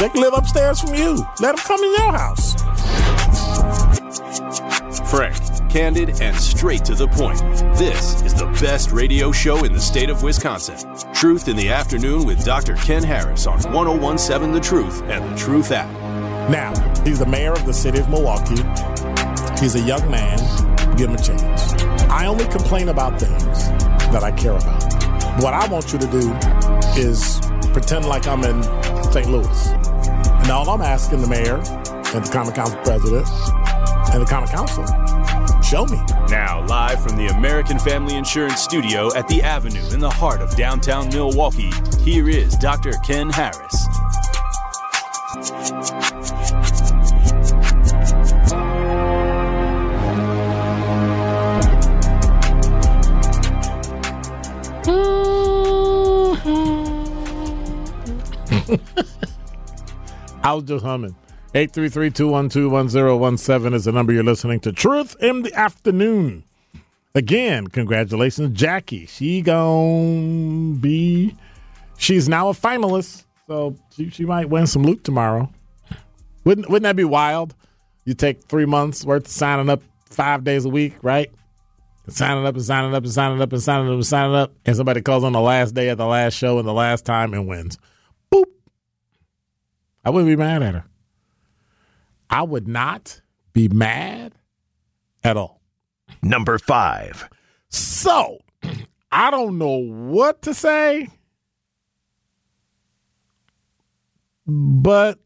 they can live upstairs from you. Let them come in your house. Frank, candid, and straight to the point. This is the best radio show in the state of Wisconsin. Truth in the Afternoon with Dr. Ken Harris on 1017 The Truth and The Truth app. Now, he's the mayor of the city of Milwaukee. He's a young man. Give him a chance. I only complain about things that I care about. What I want you to do is pretend like I'm in St. Louis. And all I'm asking the mayor and the Common Council president and the Common Council, show me. Now, live from the American Family Insurance Studio at the Avenue in the heart of downtown Milwaukee, here is Dr. Ken Harris. Was just humming. 833-212-1017 is the number you're listening to. Truth in the afternoon. Again, congratulations, Jackie. She gon' be she's now a finalist. So she, she might win some loot tomorrow. Wouldn't wouldn't that be wild? You take three months worth of signing up five days a week, right? And signing up and signing up and signing up and signing up and signing up, and somebody calls on the last day of the last show and the last time and wins. I wouldn't be mad at her. I would not be mad at all. Number five. So, I don't know what to say, but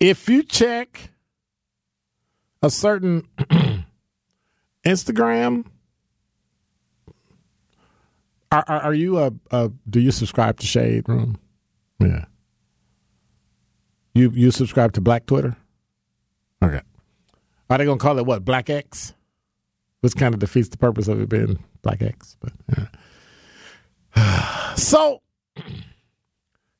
if you check a certain Instagram, are, are, are you a, a do you subscribe to Shade Room? Yeah. You you subscribe to Black Twitter? Okay. Are they gonna call it what? Black X? Which kind of defeats the purpose of it being Black X. But yeah. so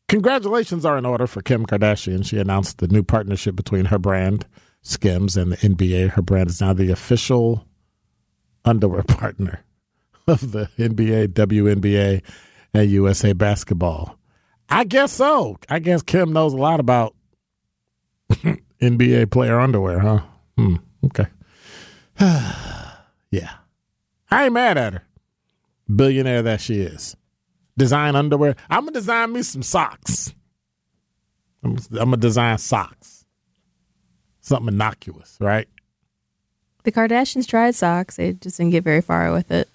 congratulations are in order for Kim Kardashian. She announced the new partnership between her brand, Skims, and the NBA. Her brand is now the official underwear partner of the NBA, WNBA, and USA basketball. I guess so. I guess Kim knows a lot about NBA player underwear, huh? Hmm. Okay. yeah. I ain't mad at her. Billionaire that she is. Design underwear. I'm going to design me some socks. I'm, I'm going to design socks. Something innocuous, right? The Kardashians tried socks. They just didn't get very far with it.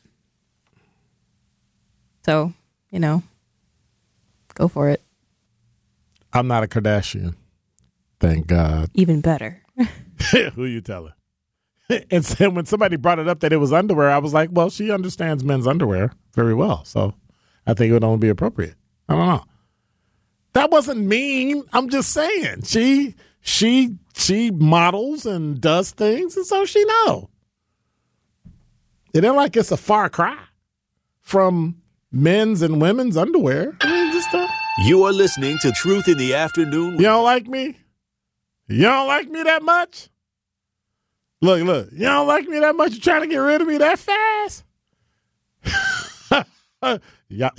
So, you know, go for it. I'm not a Kardashian. Thank God. Even better. Who you telling? and so when somebody brought it up that it was underwear, I was like, well, she understands men's underwear very well. So I think it would only be appropriate. I don't know. That wasn't mean. I'm just saying. She she she models and does things, and so she know. It ain't like it's a far cry from men's and women's underwear. I mean, just uh, You are listening to Truth in the Afternoon. you don't like me? You don't like me that much? Look, look, you don't like me that much? You trying to get rid of me that fast? yeah,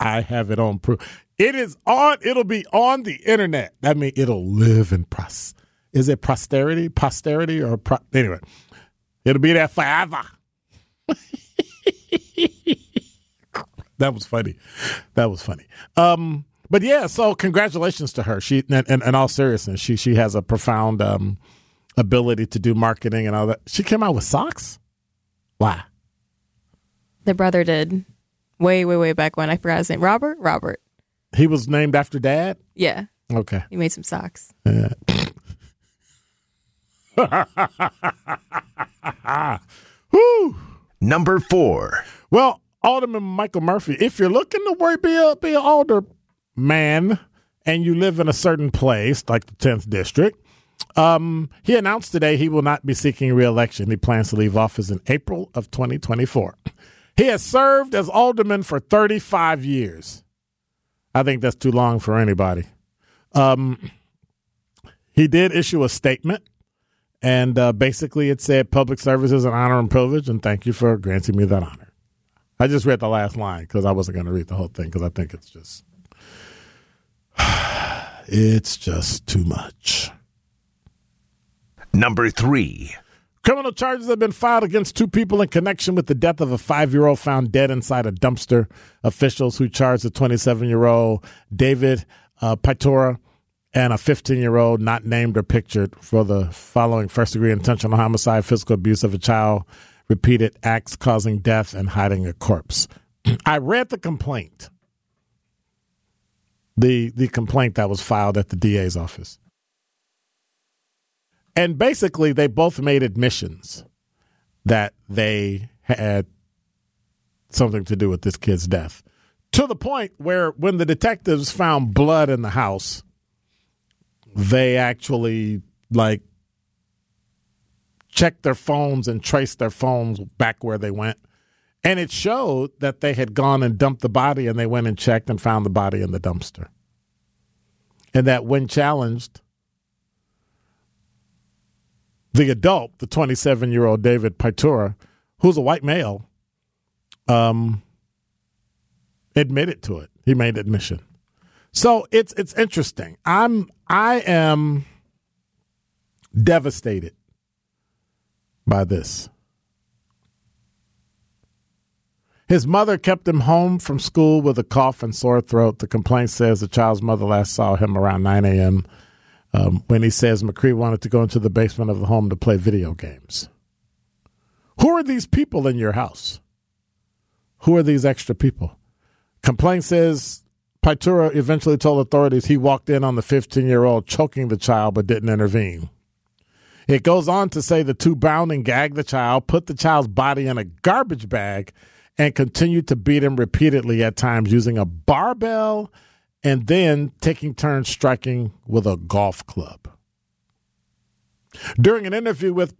I have it on proof. It is on. It'll be on the internet. That means it'll live in pros. Is it posterity, posterity, or pro- anyway? It'll be there forever. that was funny. That was funny. Um, but yeah, so congratulations to her. She, in, in, in all seriousness, she she has a profound um, ability to do marketing and all that. She came out with socks. Why? The brother did. Way, way, way back when. I forgot his name. Robert? Robert. He was named after dad? Yeah. Okay. He made some socks. Yeah. Whew. Number four. Well, Alderman Michael Murphy, if you're looking to work, be a be an older man and you live in a certain place like the 10th district, um, he announced today he will not be seeking reelection. He plans to leave office in April of 2024. He has served as alderman for 35 years. I think that's too long for anybody. Um, he did issue a statement, and uh, basically it said, Public service is an honor and privilege, and thank you for granting me that honor. I just read the last line because I wasn't going to read the whole thing because I think it's just, it's just too much. Number three. Criminal charges have been filed against two people in connection with the death of a five year old found dead inside a dumpster. Officials who charged the 27 year old David uh, Paitora and a 15 year old not named or pictured for the following first degree intentional homicide, physical abuse of a child, repeated acts causing death, and hiding a corpse. I read the complaint. The, the complaint that was filed at the DA's office. And basically, they both made admissions that they had something to do with this kid's death. To the point where, when the detectives found blood in the house, they actually like checked their phones and traced their phones back where they went. And it showed that they had gone and dumped the body and they went and checked and found the body in the dumpster. And that when challenged, the adult, the 27 year old David Paitura, who's a white male, um, admitted to it. He made admission. So it's it's interesting. I'm I am devastated by this. His mother kept him home from school with a cough and sore throat. The complaint says the child's mother last saw him around 9 a.m. Um, when he says McCree wanted to go into the basement of the home to play video games. Who are these people in your house? Who are these extra people? Complaint says Paitura eventually told authorities he walked in on the 15 year old choking the child but didn't intervene. It goes on to say the two bound and gagged the child, put the child's body in a garbage bag, and continued to beat him repeatedly at times using a barbell and then taking turns striking with a golf club. During an interview with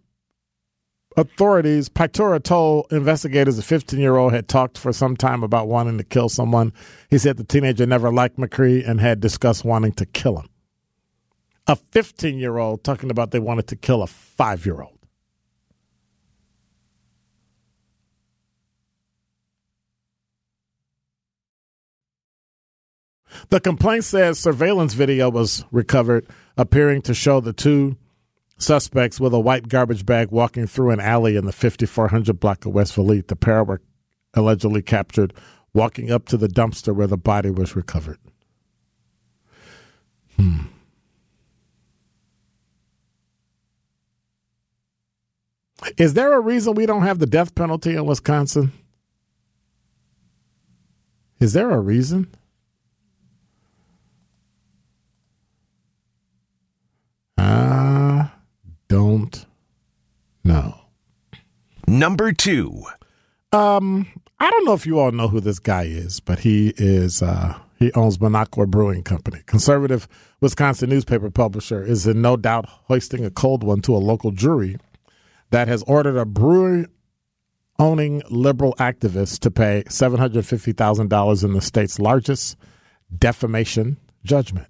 authorities, Paitura told investigators the 15 year old had talked for some time about wanting to kill someone. He said the teenager never liked McCree and had discussed wanting to kill him. A 15 year old talking about they wanted to kill a five year old. The complaint says surveillance video was recovered appearing to show the two suspects with a white garbage bag walking through an alley in the 5400 block of West Vliet. The pair were allegedly captured walking up to the dumpster where the body was recovered. Hmm. Is there a reason we don't have the death penalty in Wisconsin? Is there a reason? I don't know. Number two. Um, I don't know if you all know who this guy is, but he is uh, he owns Minocqua Brewing Company. Conservative Wisconsin newspaper publisher is in no doubt hoisting a cold one to a local jury that has ordered a brewery owning liberal activist to pay $750,000 in the state's largest defamation judgment.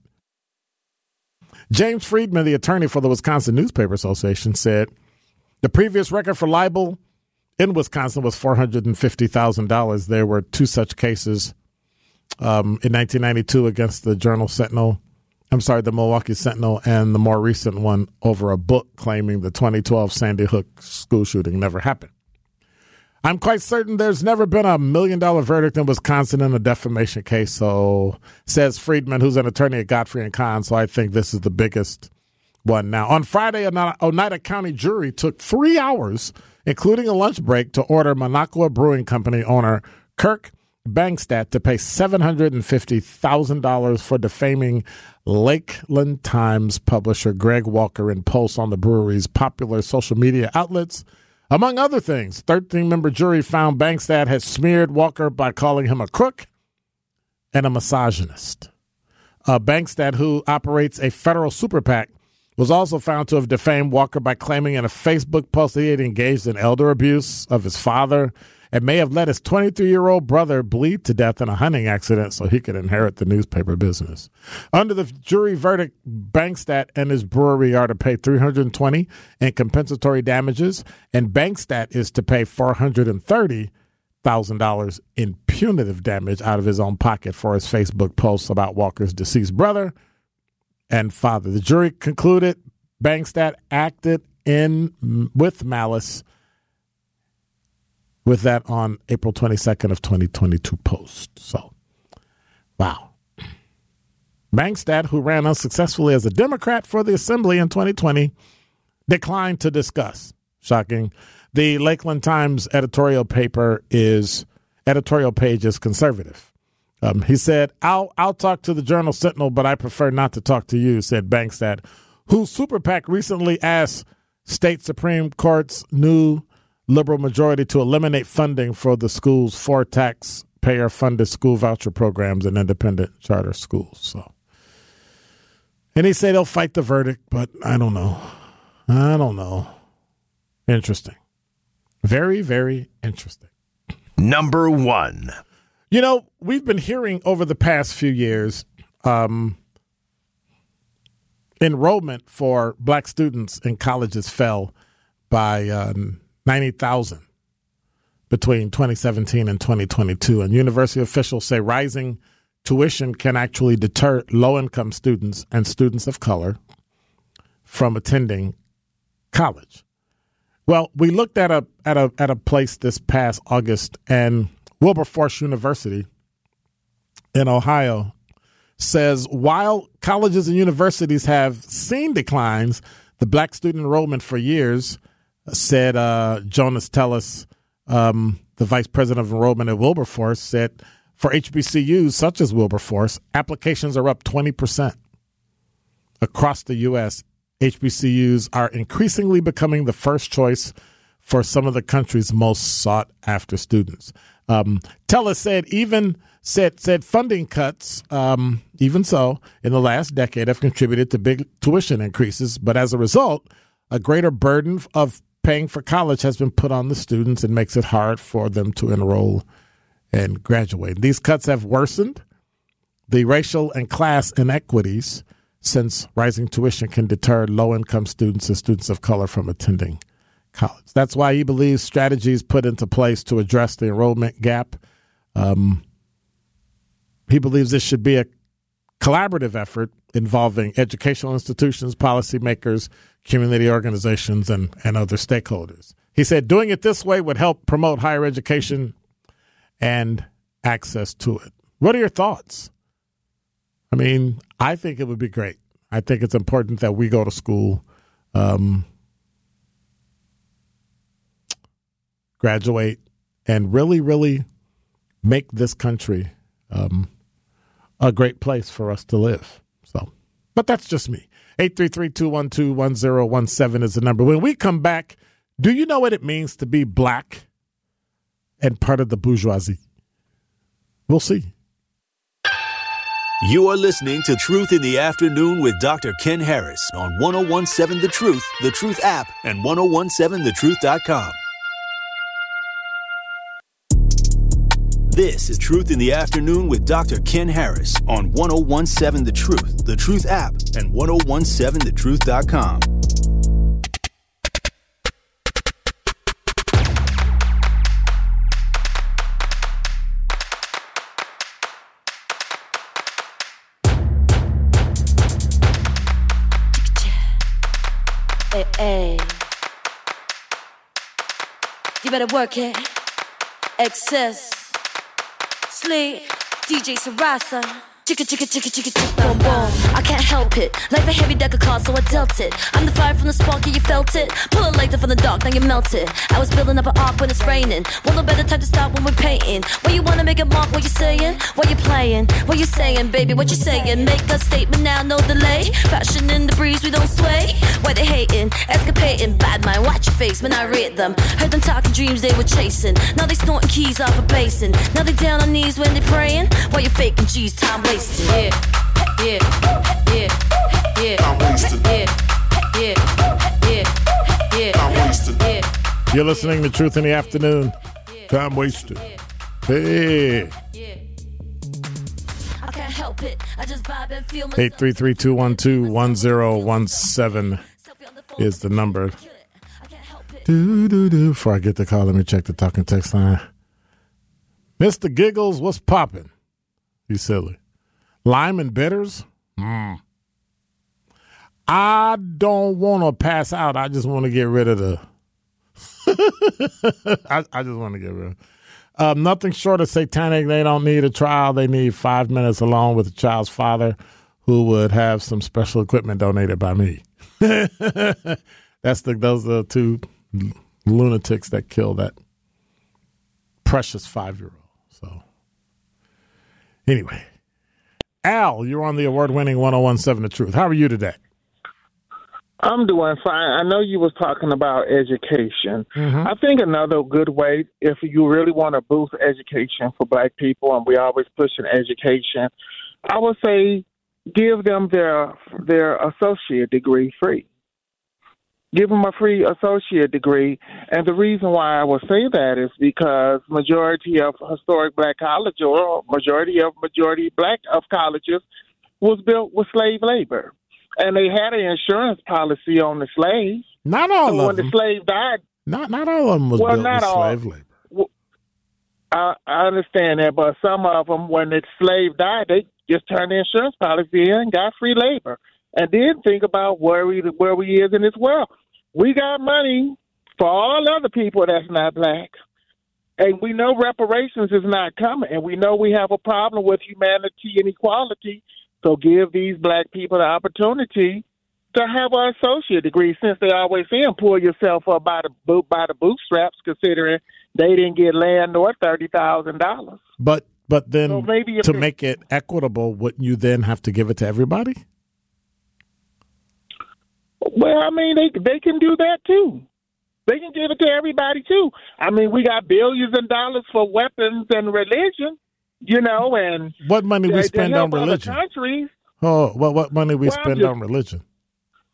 James Friedman, the attorney for the Wisconsin Newspaper Association, said the previous record for libel in Wisconsin was $450,000. There were two such cases um, in 1992 against the Journal Sentinel. I'm sorry, the Milwaukee Sentinel, and the more recent one over a book claiming the 2012 Sandy Hook school shooting never happened. I'm quite certain there's never been a million dollar verdict in Wisconsin in a defamation case. So says Friedman, who's an attorney at Godfrey and Kahn. So I think this is the biggest one now. On Friday, an Oneida County jury took three hours including a lunch break, to order Minocqua Brewing Company owner Kirk Bangstad to pay $750,000 for defaming Lakeland Times publisher Gregg Walker in posts on the brewery's popular social media outlets. Among other things, 13 member jury found Bangstad had smeared Walker by calling him a crook and a misogynist. Uh, who operates a federal super PAC, was also found to have defamed Walker by claiming in a Facebook post that he had engaged in elder abuse of his father and may have let his 23 year old brother bleed to death in a hunting accident so he could inherit the newspaper business. Under the jury verdict, Bangstad and his brewery are to pay 320 in compensatory damages, and Bangstad is to pay 430 thousand dollars in punitive damage out of his own pocket for his Facebook posts about Walker's deceased brother and father. The jury concluded Bangstad acted in with malice with that on April 22nd of 2022 post. So, wow. Bangstad, who ran unsuccessfully as a Democrat for the Assembly in 2020, declined to discuss. Shocking. The Lakeland Times editorial paper is editorial page is conservative. Um, he said, "I'll I'll talk to the Journal Sentinel, but I prefer not to talk to you," said Bangstad, whose super PAC recently asked state Supreme Court's new liberal majority to eliminate funding for the school's four taxpayer funded school voucher programs and independent charter schools. So, and they say they'll fight the verdict, but I don't know. I don't know. Interesting. Very, very interesting. Number one. You know, we've been hearing over the past few years um, enrollment for black students in colleges fell by um, 90,000 between 2017 and 2022. And university officials say rising tuition can actually deter low income students and students of color from attending college. Well, we looked at a at a at a place this past August, and Wilberforce University in Ohio says while colleges and universities have seen declines, the black student enrollment for years, said uh, Jonas Tellis, um, the vice president of enrollment at Wilberforce, said for HBCUs such as Wilberforce, applications are up 20% across the U.S. HBCUs are increasingly becoming the first choice for some of the country's most sought after students. Um, said even said said funding cuts, um, even so, in the last decade have contributed to big tuition increases, but as a result, a greater burden of paying for college has been put on the students and makes it hard for them to enroll and graduate. These cuts have worsened the racial and class inequities since rising tuition can deter low income students and students of color from attending college. That's why he believes strategies put into place to address the enrollment gap. Um, he believes this should be a collaborative effort involving educational institutions, policymakers, community organizations, and, and other stakeholders. He said doing it this way would help promote higher education and access to it. What are your thoughts? I mean, I think it would be great. I think it's important that we go to school, um, graduate, and really, really make this country um, a great place for us to live. So, but that's just me. 833-212-1017 is the number. When we come back, do you know what it means to be black and part of the bourgeoisie? We'll see. You are listening to Truth in the Afternoon with Dr. Ken Harris on 1017 The Truth, The Truth app, and 1017thetruth.com. This is Truth in the Afternoon with Dr. Ken Harris on 1017 The Truth, The Truth app, and 1017thetruth.com. Hey. You better work it. Excess. Sleep. DJ Sarasa. Chicka chicka chicka chicka chicka boom boom. I can't help it. Life a heavy deck of cards, so I dealt it. I'm the fire from the spark, yeah, you felt it. Pull a lighter from the dark, now you melt it. I was building up an arc when it's raining. Want no better time to stop when we're painting. Why you wanna make a mark? What you saying? What you playing? What you saying, baby? What you saying? Make a statement now, no delay. Fashion in the breeze, we don't sway. Why they hating? Escapating. Bad mind, watch your face when I read them. Heard them talking dreams they were chasing. Now they snorting keys off a basin. Now they down on knees when they praying. Why you faking G's? Time wasting. Yeah, yeah, yeah, yeah. I'm wasted. Yeah, yeah, yeah, yeah. I'm wasted. Yeah. You're listening to Truth in the Afternoon. Time wasted. Hey. I can't help it. I just vibe and feel myself. 833 212 1017 is the number. I can't help it. Do, do, do. Before I get the call, let me check the talking text line. Mr. Giggles, what's popping? You silly. Lime and bitters? Mm. I don't want to pass out. I just want to get rid of the. I, I just want to get rid of um, nothing short of satanic. They don't need a trial. They need five minutes alone with the child's father, who would have some special equipment donated by me. That's the those are the two lunatics that killed that precious five year old. So anyway, Al, you're on the award winning 1017 The Truth. How are you today? I'm doing fine. I know you was talking about education. Mm-hmm. I think another good way, if you really want to boost education for black people, and we always pushing education, I would say give them their their associate degree free. Give them a free associate degree, and the reason why I will say that is because majority of historic black colleges, or majority of majority black of colleges, was built with slave labor and they had an insurance policy on the slaves. Not all So of when them. the slave died, not not all of them was Well, built not with all. slave labor. I, I understand that, but some of them, when the slave died, they just turned the insurance policy in and got free labor, and then think about where we where we is in this world. We got money for all other people that's not black, and we know reparations is not coming, and we know we have a problem with humanity and equality. So give these black people the opportunity to have an associate degree, since they always saying pull yourself up by the boot by the bootstraps, considering they didn't get land nor thirty thousand dollars. But but then So maybe to make it equitable, wouldn't you then have to give it to everybody? Well, I mean, they they can do that too. They can give it to everybody too. I mean, we got billions of dollars for weapons and religion, you know, and What money we spend on religion? countries. Oh, what what money we Well, spend just- on religion?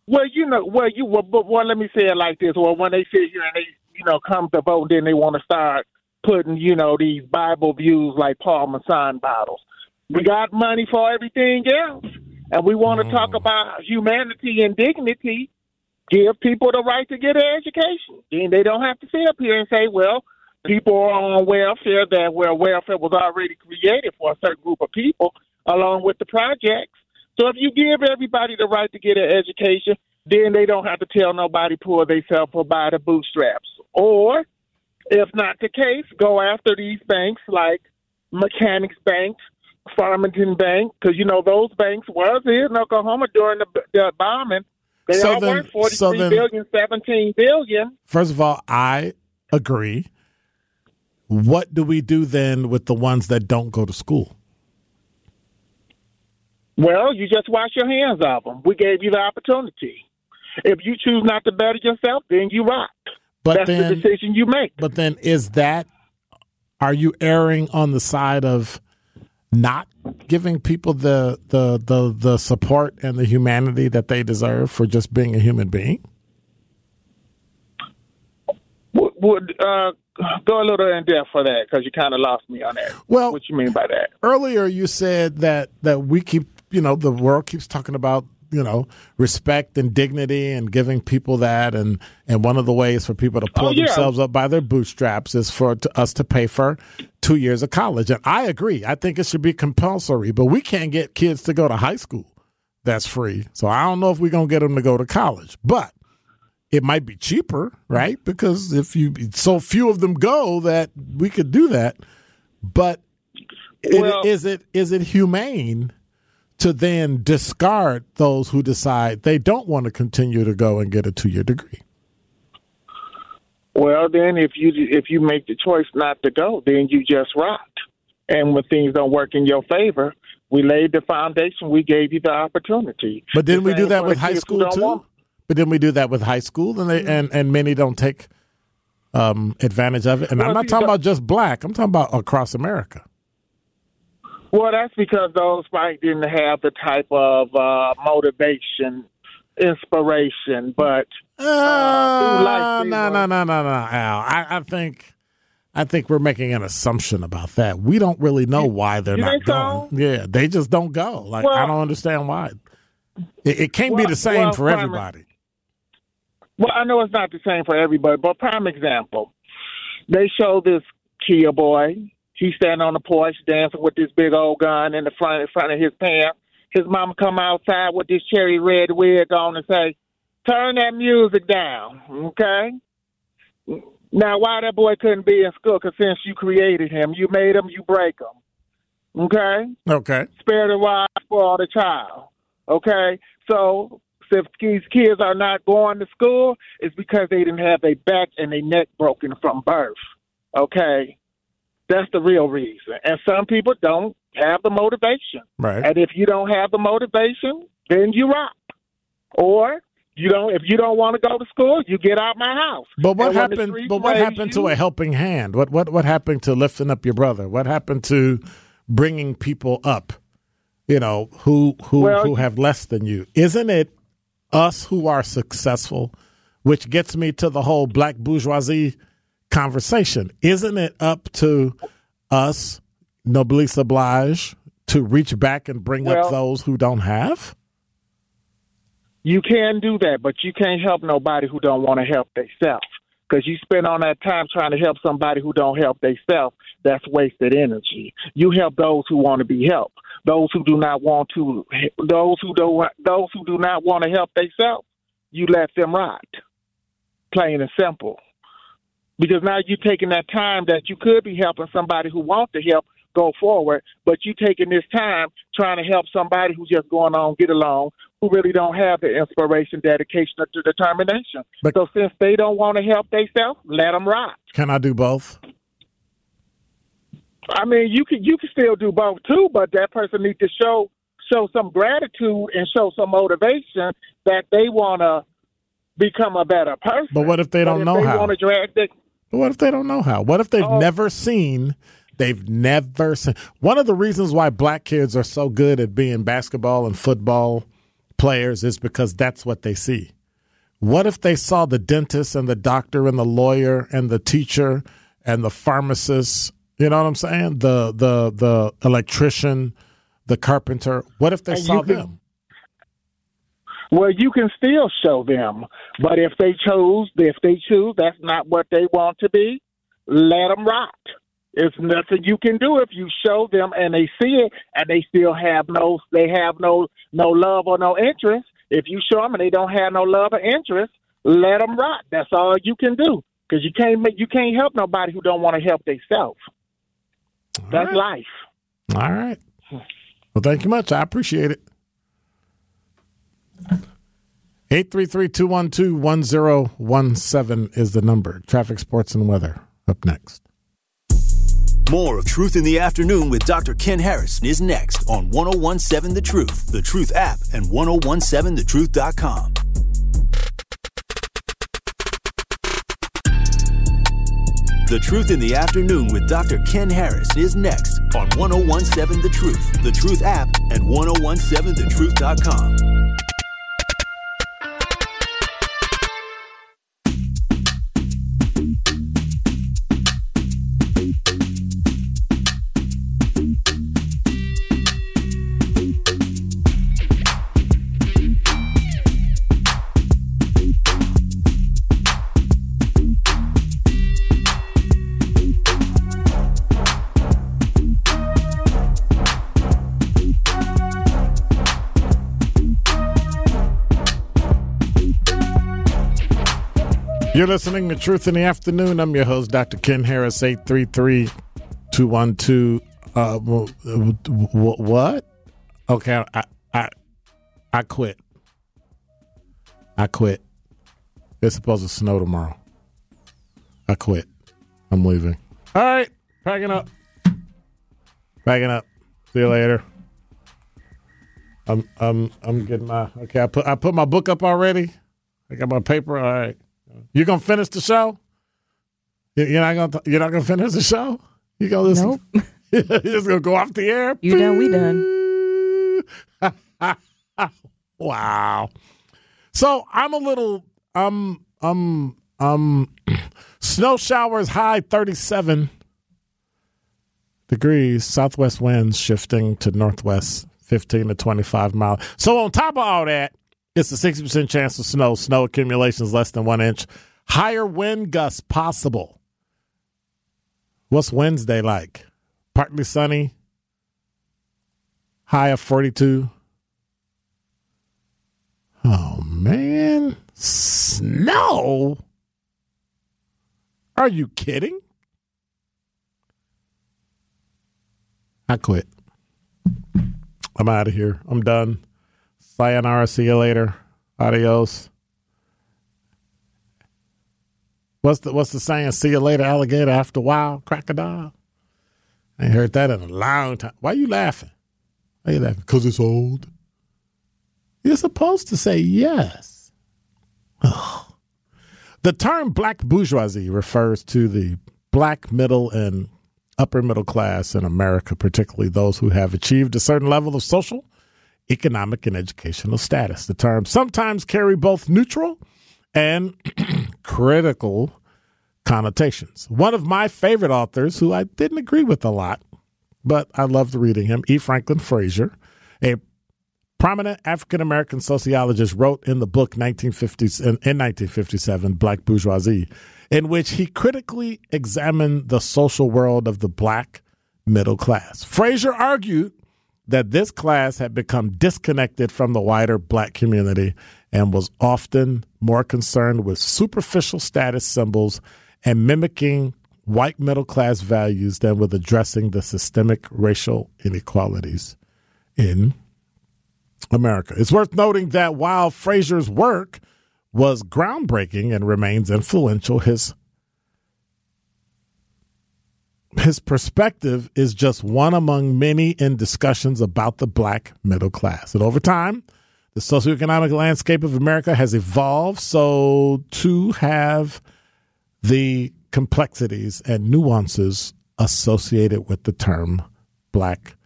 Well, you know, well, you well, but well, let me say it like this: well, when they sit here and they, you know, come to vote, then they want to start putting, you know, these Bible views like Paul Masson bottles. We got money for everything else, and we want to mm. talk about humanity and dignity. Give people the right to get an education. Then they don't have to sit up here and say, well, people are on welfare that where welfare was already created for a certain group of people, along with the projects. So if you give everybody the right to get an education, then they don't have to tell nobody pull themselves up by the bootstraps. Or, if not the case, go after these banks like Mechanics Bank, Farmington Bank, because you know those banks was in Oklahoma during the, the bombing. They So all then- worth forty so three then- billion, seventeen billion. First of all, I agree. What do we do then with the ones that don't go to school? Well, you just wash your hands of them. We gave you the opportunity. If you choose not to better yourself, then you rock. But That's the then, decision you make. but then, is that are you erring on the side of not giving people the the the the support and the humanity that they deserve for just being a human being? Would, would uh, go a little in depth for that because you kind of lost me on that. Well- what you mean by that? earlier you said that that we keep you know the world keeps talking about you know respect and dignity and giving people that. And and one of the ways for people to oh, pull Oh, yeah. themselves up by their bootstraps is for to, us to pay for two years of college. And i agree. I think it should be compulsory but we can't get kids to go to high school that's free. So i don't know if we're going to get them to go to college but it might be cheaper right? Because if you so few of them go that we could do that. But Well- is it is it humane to then discard those who decide they don't want to continue to go and get a two year degree? Well, then if you if you make the choice not to go, then you just rocked. And when things don't work in your favor, we laid the foundation. We gave you the opportunity. But didn't The we do that with high school too? want- But didn't we do that with high school? And they and, and many don't take um, advantage of it. And Well, I'm not talking about just black. I'm talking about across America. Well, that's because those might didn't have the type of uh, motivation, inspiration, but Uh, no, no, no, no, no, Al. I, I think, I think we're making an assumption about that. We don't really know why they're you not going. so? Yeah, they just don't go. Like I don't understand why. It, it can't be the same well, for everybody. Well, I know it's not the same for everybody, but prime example, they show this Kia boy. He's standing on the porch dancing with this big old gun in the front in front of his pants. His mama come outside with this cherry red wig on and say, "Turn that music down." Okay. Now, why that boy couldn't be in school? Because since you created him, you made him, you break him. Okay Okay. spare the rod for all the child. Okay, so if these kids are not going to school, it's because they didn't have their back and their neck broken from birth. Okay, that's the real reason. And some people don't have the motivation. Right. And if you don't have the motivation, then you rock. Or you don't. If you don't want to go to school, you get out my house. But what happened? But what happened to a helping hand? What what what happened to lifting up your brother? What happened to bringing people up? You know who who Well, who have less than you? Isn't it us who are successful? Which gets me to the whole black bourgeoisie conversation. Isn't it up to us, noblesse oblige, to reach back and bring up those who don't have? You can do that, but you can't help nobody who don't want to help themselves. Because you spend all that time trying to help somebody who don't help themselves, that's wasted energy. You help those who want to be helped. Those who do not want to, those who don't, those who do not want to help themselves, you let them rot. Plain and simple. Because now you're taking that time that you could be helping somebody who wants to help go forward, but you taking this time trying to help somebody who's just going on get along, who really don't have the inspiration, dedication, or the determination. But- so since they don't want to help themselves, let them rot. Can I do both? I mean, you can you can still do both too, but that person needs to show show some gratitude and show some motivation that they want to become a better person. But what if they don't if know they how? want to drag the, But what if they don't know how? What if they've Oh. never seen? They've never seen. One of the reasons why black kids are so good at being basketball and football players is because that's what they see. What if they saw the dentist and the doctor and the lawyer and the teacher and the pharmacist? You know what I'm saying? The the the electrician, the carpenter. What if they And saw can- them? Well, you can still show them, but if they chose, if they choose, that's not what they want to be. Let them rot. It's nothing you can do if you show them and they see it and they still have no, they have no, no love or no interest. If you show them and they don't have no love or interest, let them rot. That's all you can do because you can't make, you can't help nobody who don't want to help themselves. That's life. All right. Well, thank you much. I appreciate it. 833-212-1017 is the number. Traffic, sports, and weather. Up next. More of Truth in the Afternoon with Dr. Ken Harris is next on 1017 The Truth, The Truth app, and 1017thetruth.com. The Truth in the Afternoon with Dr. Ken Harris is next on 1017 The Truth, The Truth app, and 1017thetruth.com. You're listening to Truth in the Afternoon. I'm your host, Dr. Ken Harris, 833-212. Uh, wh- wh- what? Okay, I I I quit. I quit. It's supposed to snow tomorrow. I quit. I'm leaving. All right, packing up. Packing up. See you later. I'm I'm I'm getting my okay. I put I put my book up already. I got my paper. All right. You gonna finish the show? You- You're not gonna you're not gonna finish the show. You gonna listen? Nope. you're just gonna go off the air. You done, we done. wow. So I'm a little um um um snow showers high 37 degrees, southwest winds shifting to northwest 15 to 25 miles. So on top of all that, it's a 60% chance of snow, snow accumulation is less than 1 inch, higher wind gusts possible. What's Wednesday like? Partly sunny, high of 42. Oh man, snow? Are you kidding? I quit. I'm out of here. I'm done. Sayonara. See you later. Adios. What's the What's the saying? See you later, alligator. After a while, crocodile. I ain't heard that in a long time. Why are you laughing? Why you laughing? Because it's old. You're supposed to say yes. Ugh. The term black bourgeoisie refers to the black middle and upper middle class in America, particularly those who have achieved a certain level of social, economic, and educational status. The terms sometimes carry both neutral and critical connotations. One of my favorite authors, who I didn't agree with a lot, but I loved reading him, E. Franklin Frazier, a prominent African American sociologist, wrote in the book 1950s, in, in 1957, Black Bourgeoisie, in which he critically examined the social world of the black middle class. Frazier argued that this class had become disconnected from the wider black community and was often more concerned with superficial status symbols and mimicking white middle class values than with addressing the systemic racial inequalities in America. It's worth noting that while Frazier's work was groundbreaking and remains influential, his his perspective is just one among many in discussions about the black middle class. And over time, the socioeconomic landscape of America has evolved so to have the complexities and nuances associated with the term black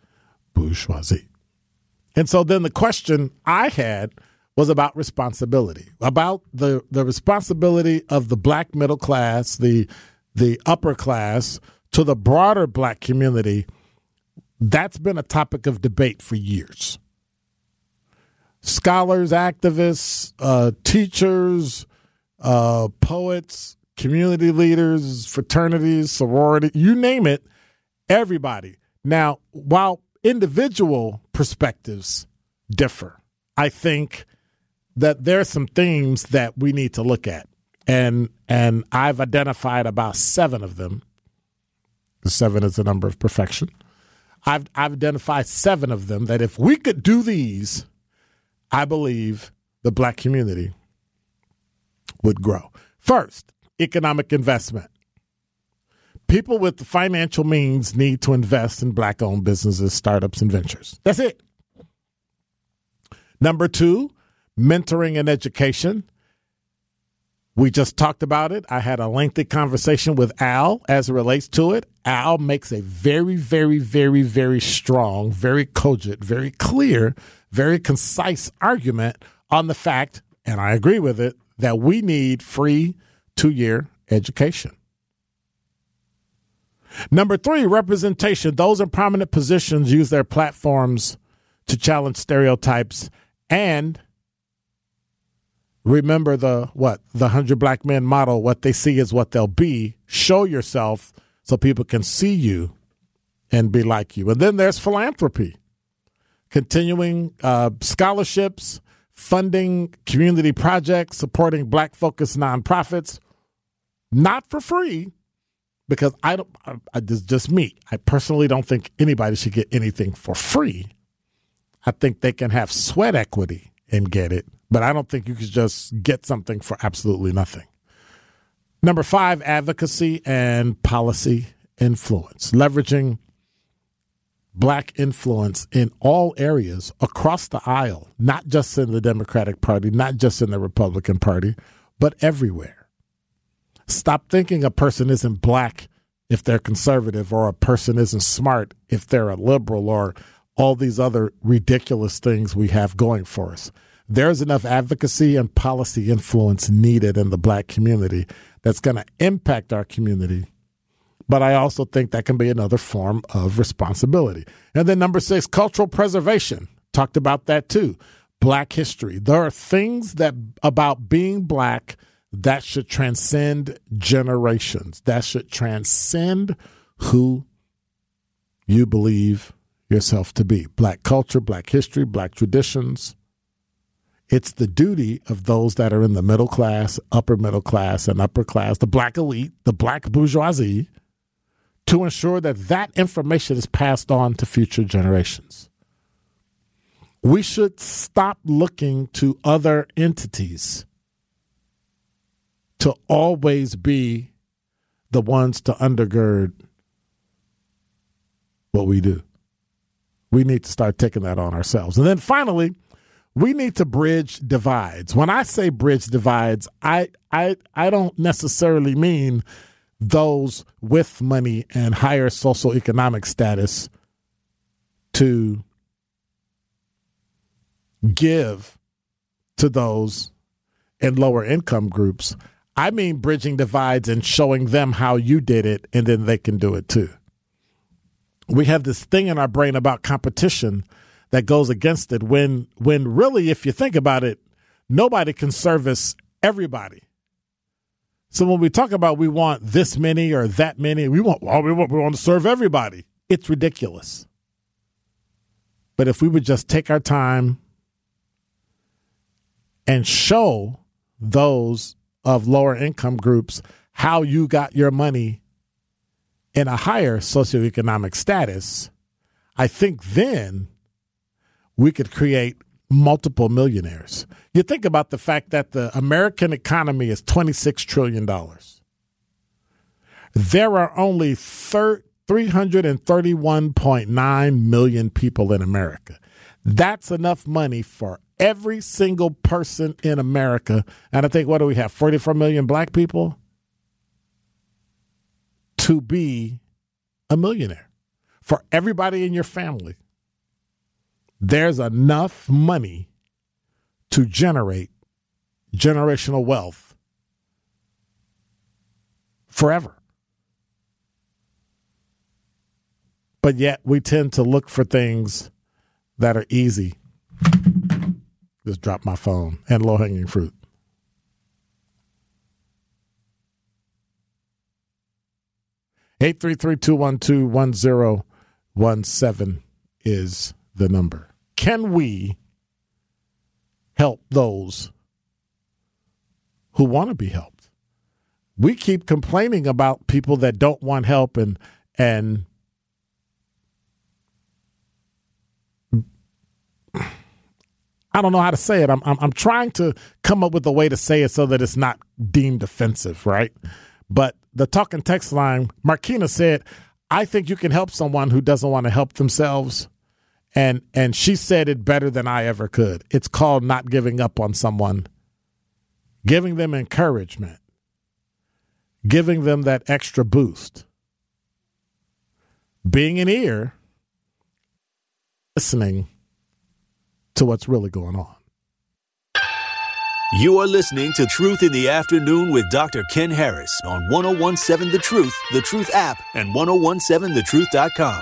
bourgeoisie. And so then the question I had was about responsibility, about the, the responsibility of the black middle class, the the upper class to the broader black community. That's been a topic of debate for years. Scholars, activists, uh, teachers, uh, poets, community leaders, fraternities, sorority, you name it, everybody. Now, while individual perspectives differ, I think that there are some themes that we need to look at. And and I've identified about seven of them. The seven is the number of perfection. I've I've identified seven of them that if we could do these, I believe the black community would grow. First, economic investment. People with financial means need to invest in black owned businesses, startups, and ventures. That's it. Number two, mentoring and education. We just talked about it. I had a lengthy conversation with Al as it relates to it. Al makes a very, very, very, very strong, very cogent, very clear, very concise argument on the fact, and I agree with it, that we need free two year education. Number three, representation. Those in prominent positions use their platforms to challenge stereotypes and remember the what the hundred black men model what they see is what they'll be. Show yourself so people can see you and be like you. And then there's philanthropy. Continuing uh, scholarships funding community projects supporting black focused nonprofits. Not for free because i don't I, I, just me. I personally don't think anybody should get anything for free. I think they can have sweat equity and get it, but I don't think you could just get something for absolutely nothing. Number five, advocacy and policy influence, leveraging black influence in all areas across the aisle, not just in the Democratic Party, not just in the Republican Party, but everywhere. Stop thinking a person isn't black if they're conservative or a person isn't smart if they're a liberal or all these other ridiculous things we have going for us. There's enough advocacy and policy influence needed in the black community that's going to impact our community. But I also think that can be another form of responsibility. And then number six, cultural preservation. Talked about that too. Black history. There are things that about being black that should transcend generations. That should transcend who you believe yourself to be. Black culture, black history, black traditions. It's the duty of those that are in the middle class, upper middle class, and upper class, the black elite, the black bourgeoisie, to ensure that that information is passed on to future generations. We should stop looking to other entities to always be the ones to undergird what we do. We need to start taking that on ourselves. And then finally, we need to bridge divides. When I say bridge divides, I I I don't necessarily mean those with money and higher socioeconomic status to give to those in lower income groups. I mean bridging divides and showing them how you did it and then they can do it too. We have this thing in our brain about competition that goes against it when when really if you think about it, nobody can service everybody. So when we talk about we want this many or that many, we want well, we want we want to serve everybody. It's ridiculous. But if we would just take our time and show those of lower income groups how you got your money in a higher socioeconomic status, I think then we could create multiple millionaires. You think about the fact that the American economy is $26 trillion. There are only 331.9 million people in America. That's enough money for every single person in America. And I think, what do we have? 44 million black people to be a millionaire for everybody in your family. There's enough money to generate generational wealth forever. But yet we tend to look for things that are easy just drop my phone and low hanging fruit. Eight three three two one two one zero one seven is the number. Can we help those who want to be helped? We keep complaining about people that don't want help and and I don't know how to say it. I'm, I'm, I'm trying to come up with a way to say it so that it's not deemed offensive, right? But the talking text line, Marquina said, "I think you can help someone who doesn't want to help themselves." And and she said it better than I ever could. It's called not giving up on someone, giving them encouragement, giving them that extra boost, being an ear, listening to what's really going on. You are listening to Truth in the Afternoon with Dr. Ken Harris on 1017 The Truth, The Truth app, and 1017thetruth.com.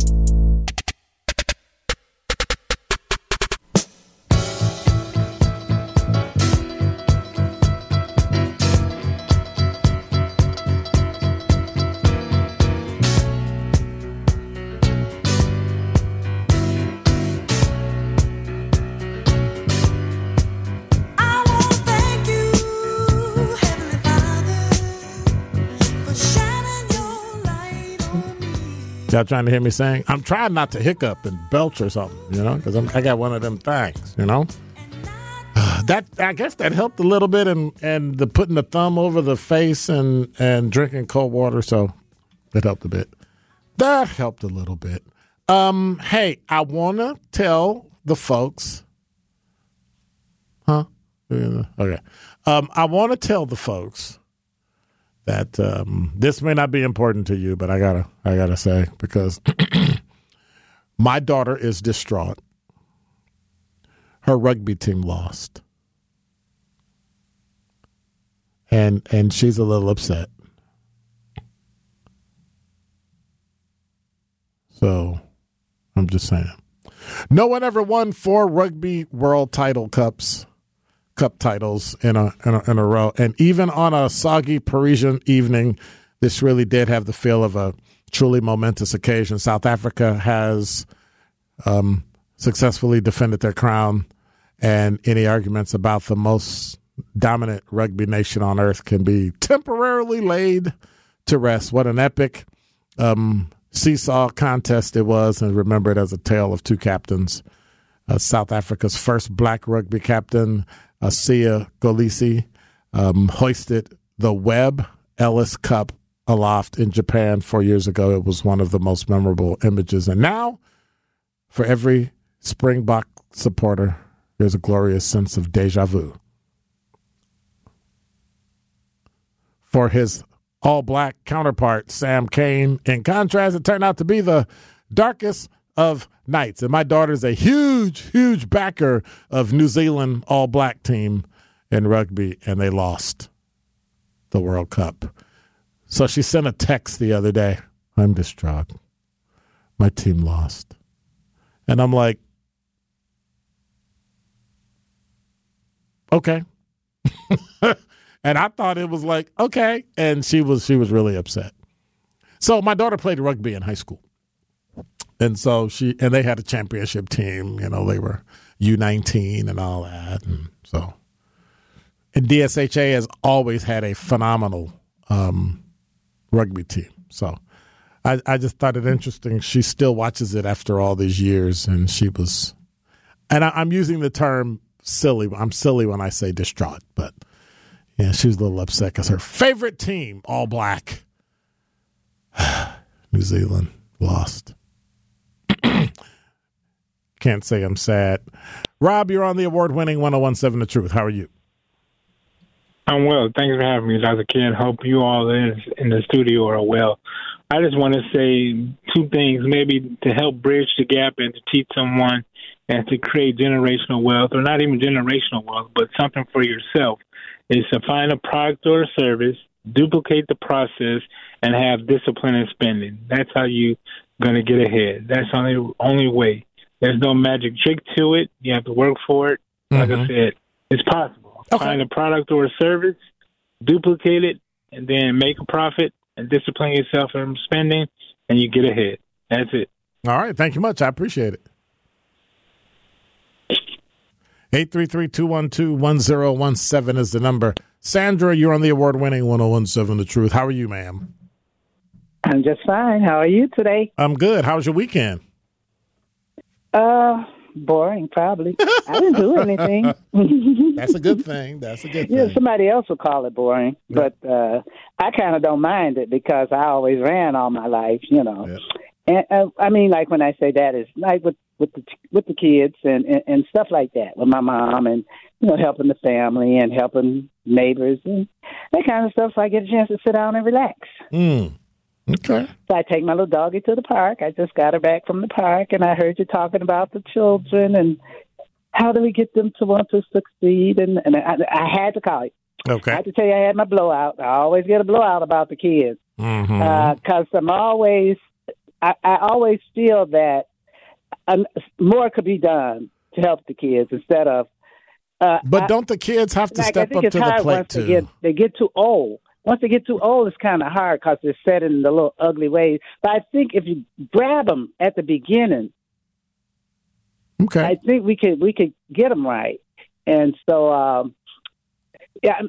Y'all trying to hear me sing? I'm trying not to hiccup and belch or something, you know, because I got one of them things, you know. That I guess that helped a little bit, and and the putting the thumb over the face and and drinking cold water, so it helped a bit. That helped a little bit. Um, hey, I wanna tell the folks, huh? Okay. Um, I want to tell the folks that um, this may not be important to you, but I gotta I gotta say because my daughter is distraught. Her rugby team lost, and and she's a little upset. So, I'm just saying. No one ever won four rugby world title cups cup titles in a, in a in a row, and even on a soggy Parisian evening, this really did have the feel of a truly momentous occasion. South Africa has um, successfully defended their crown, and any arguments about the most dominant rugby nation on earth can be temporarily laid to rest. What an epic um, seesaw contest it was, and remember it as a tale of two captains. Uh, South Africa's first black rugby captain, Siya Kolisi um, hoisted the Webb Ellis Cup aloft in Japan four years ago. It was one of the most memorable images. And now, for every Springbok supporter, there's a glorious sense of deja vu. For his all black counterpart, Sam Cane, in contrast, it turned out to be the darkest of nights. And my daughter's a huge, huge backer of New Zealand all black team in rugby, and they lost the World Cup. So she sent a text the other day. I'm distraught. My team lost. And I'm like, okay. and I thought it was like, okay. And she was she was really upset. So my daughter played rugby in high school. And so she and they had a championship team. You know, they were U nineteen and all that. And so, and DSHA has always had a phenomenal um, rugby team. So, I, I just thought it interesting. She still watches it after all these years, and she was. And I, I'm using the term silly. I'm silly when I say distraught, but yeah, she was a little upset because her favorite team, all black, New Zealand, lost. Can't say I'm sad. Rob, you're on the award winning 1017 The Truth. How are you? I'm well. Thanks for having me, Dr. Ken. Hope you all in, in the studio are well. I just want to say two things, maybe to help bridge the gap and to teach someone and to create generational wealth, or not even generational wealth, but something for yourself, is to find a product or a service, duplicate the process, and have discipline in spending. That's how you going to get ahead. That's the only only way. There's no magic trick to it. You have to work for it. Like mm-hmm. I said, it's possible. Okay. Find a product or a service, duplicate it, and then make a profit and discipline yourself from spending, and you get ahead. That's it. All right. Thank you much. I appreciate it. 833-212-1017 is the number. Sandra, you're on the award-winning 1017 The Truth. How are you, ma'am? I'm just fine. How are you today? I'm good. How was your weekend? Uh, boring, probably. I didn't do anything. That's a good thing. That's a good thing. Yeah, somebody else will call it boring, but uh, I kind of don't mind it because I always ran all my life, you know. And uh, I mean, like when I say that is like with with the with the kids and, and and stuff like that with my mom and you know helping the family and helping neighbors and that kind of stuff. So I get a chance to sit down and relax. Mm. Okay. So I take my little doggy to the park. I just got her back from the park, and I heard you talking about the children and how do we get them to want to succeed. And, and I, I had to call you. Okay. I had to tell you I had my blowout. I always get a blowout about the kids because mm-hmm. uh, I'm always, I, I always feel that um, more could be done to help the kids instead of. Uh, but don't the kids have to step up to the plate too? They get, they get too old once they get too old, it's kind of hard because they're set in the little ugly ways. But I think if you grab them at the beginning, okay, I think we could we could get them right. And so, um, yeah,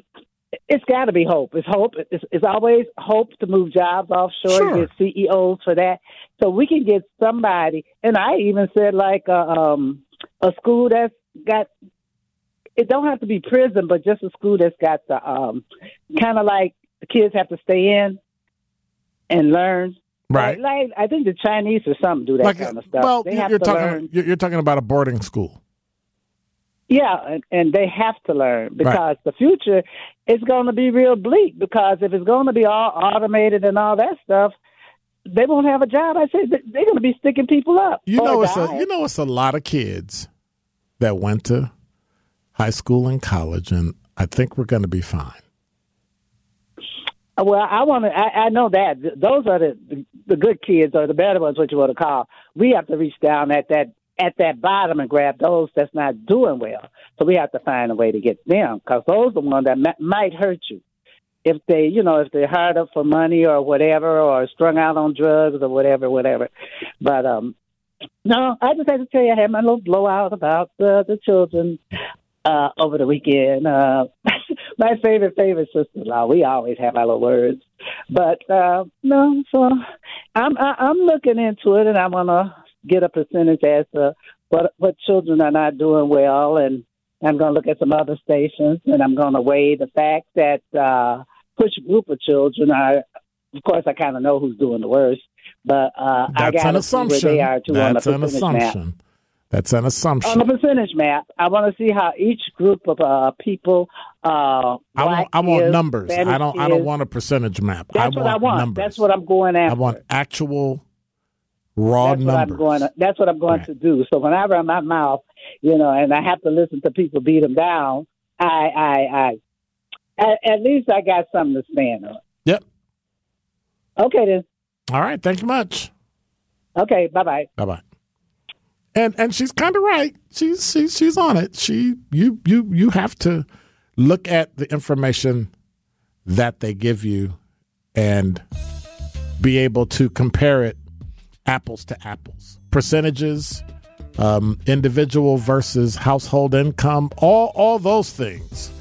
it's got to be hope. It's hope. It's, it's always hope to move jobs offshore, Sure. get CEOs for that, so we can get somebody. And I even said like a, um, a school that's got. It don't have to be prison, but just a school that's got the um, kind of like the kids have to stay in and learn. Right. Like, like I think the Chinese or something do that Like, kind of stuff. well, they you're, have you're to talking. learn. You're, talking about a boarding school. Yeah, and, and they have to learn because the future is going to be real bleak. Because if it's going to be all automated and all that stuff, they won't have a job. I said they're going to be sticking people up. You know, oh, it's a you know, it's a lot of kids that went to high school and college, and I think we're going to be fine. Well, I want to. I, I know that those are the, the good kids or the better ones, what you want to call. We have to reach down at that at that bottom and grab those that's not doing well. So we have to find a way to get them because those are the ones that ma- might hurt you if they, you know, if they're hard up for money or whatever, or strung out on drugs or whatever, whatever. But um, no, I just had to tell you, I had my little blowout about the the children uh, over the weekend. Uh, my favorite, favorite sister-in-law. We always have our little words, but uh, no. So I'm I, I'm looking into it, and I want to get a percentage as to what what children are not doing well, and I'm going to look at some other stations, and I'm going to weigh the fact that uh, which group of children are. Of course, I kind of know who's doing the worst, but uh, I got an to see where they are too on the That's an percentage map. That's an assumption. On the percentage map, I want to see how each group of uh, people. Uh, I want I want kids, numbers. I don't I don't want a percentage map. That's I what I want. numbers. That's what I'm going after. I want actual raw that's what numbers. I'm going. To, that's what I'm going Right. to do. So whenever I run my mouth, you know, and I have to listen to people beat them down, I, I, I, at, at least I got something to stand on. Yep. Okay then. All right. Thank you much. Okay. Bye bye. Bye bye. And and she's kind of right. She's she's she's on it. She you you you have to look at the information that they give you and be able to compare it apples to apples. Percentages, um, individual versus household income, all all those things.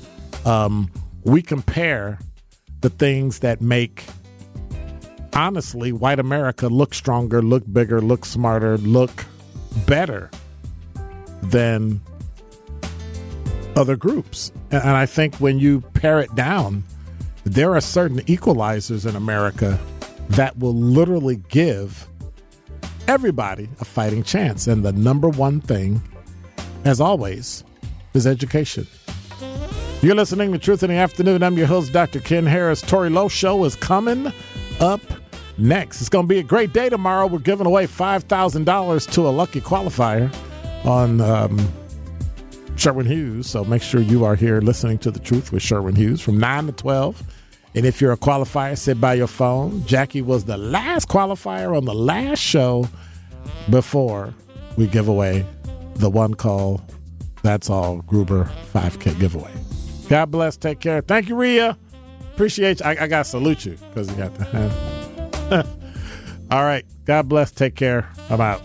Um, we compare the things that make honestly white America look stronger, look bigger, look smarter, look better than other groups. And I think when you pare it down, there are certain equalizers in America that will literally give everybody a fighting chance. And the number one thing, as always, is education. You're listening to Truth in the Afternoon. I'm your host, Dr. Ken Harris. Tori Lowe Show is coming up next. It's going to be a great day tomorrow. We're giving away $5,000 to a lucky qualifier on um, Sherwin Hughes. So make sure you are here listening to The Truth with Sherwin Hughes from 9 to 12. And if you're a qualifier, sit by your phone. Jackie was the last qualifier on the last show before we give away the one call. That's all Gruber 5K giveaway. God bless. Take care. Thank you, Rhea. Appreciate you. I, I got to salute you because you got the hand. all right. God bless. Take care. I'm out.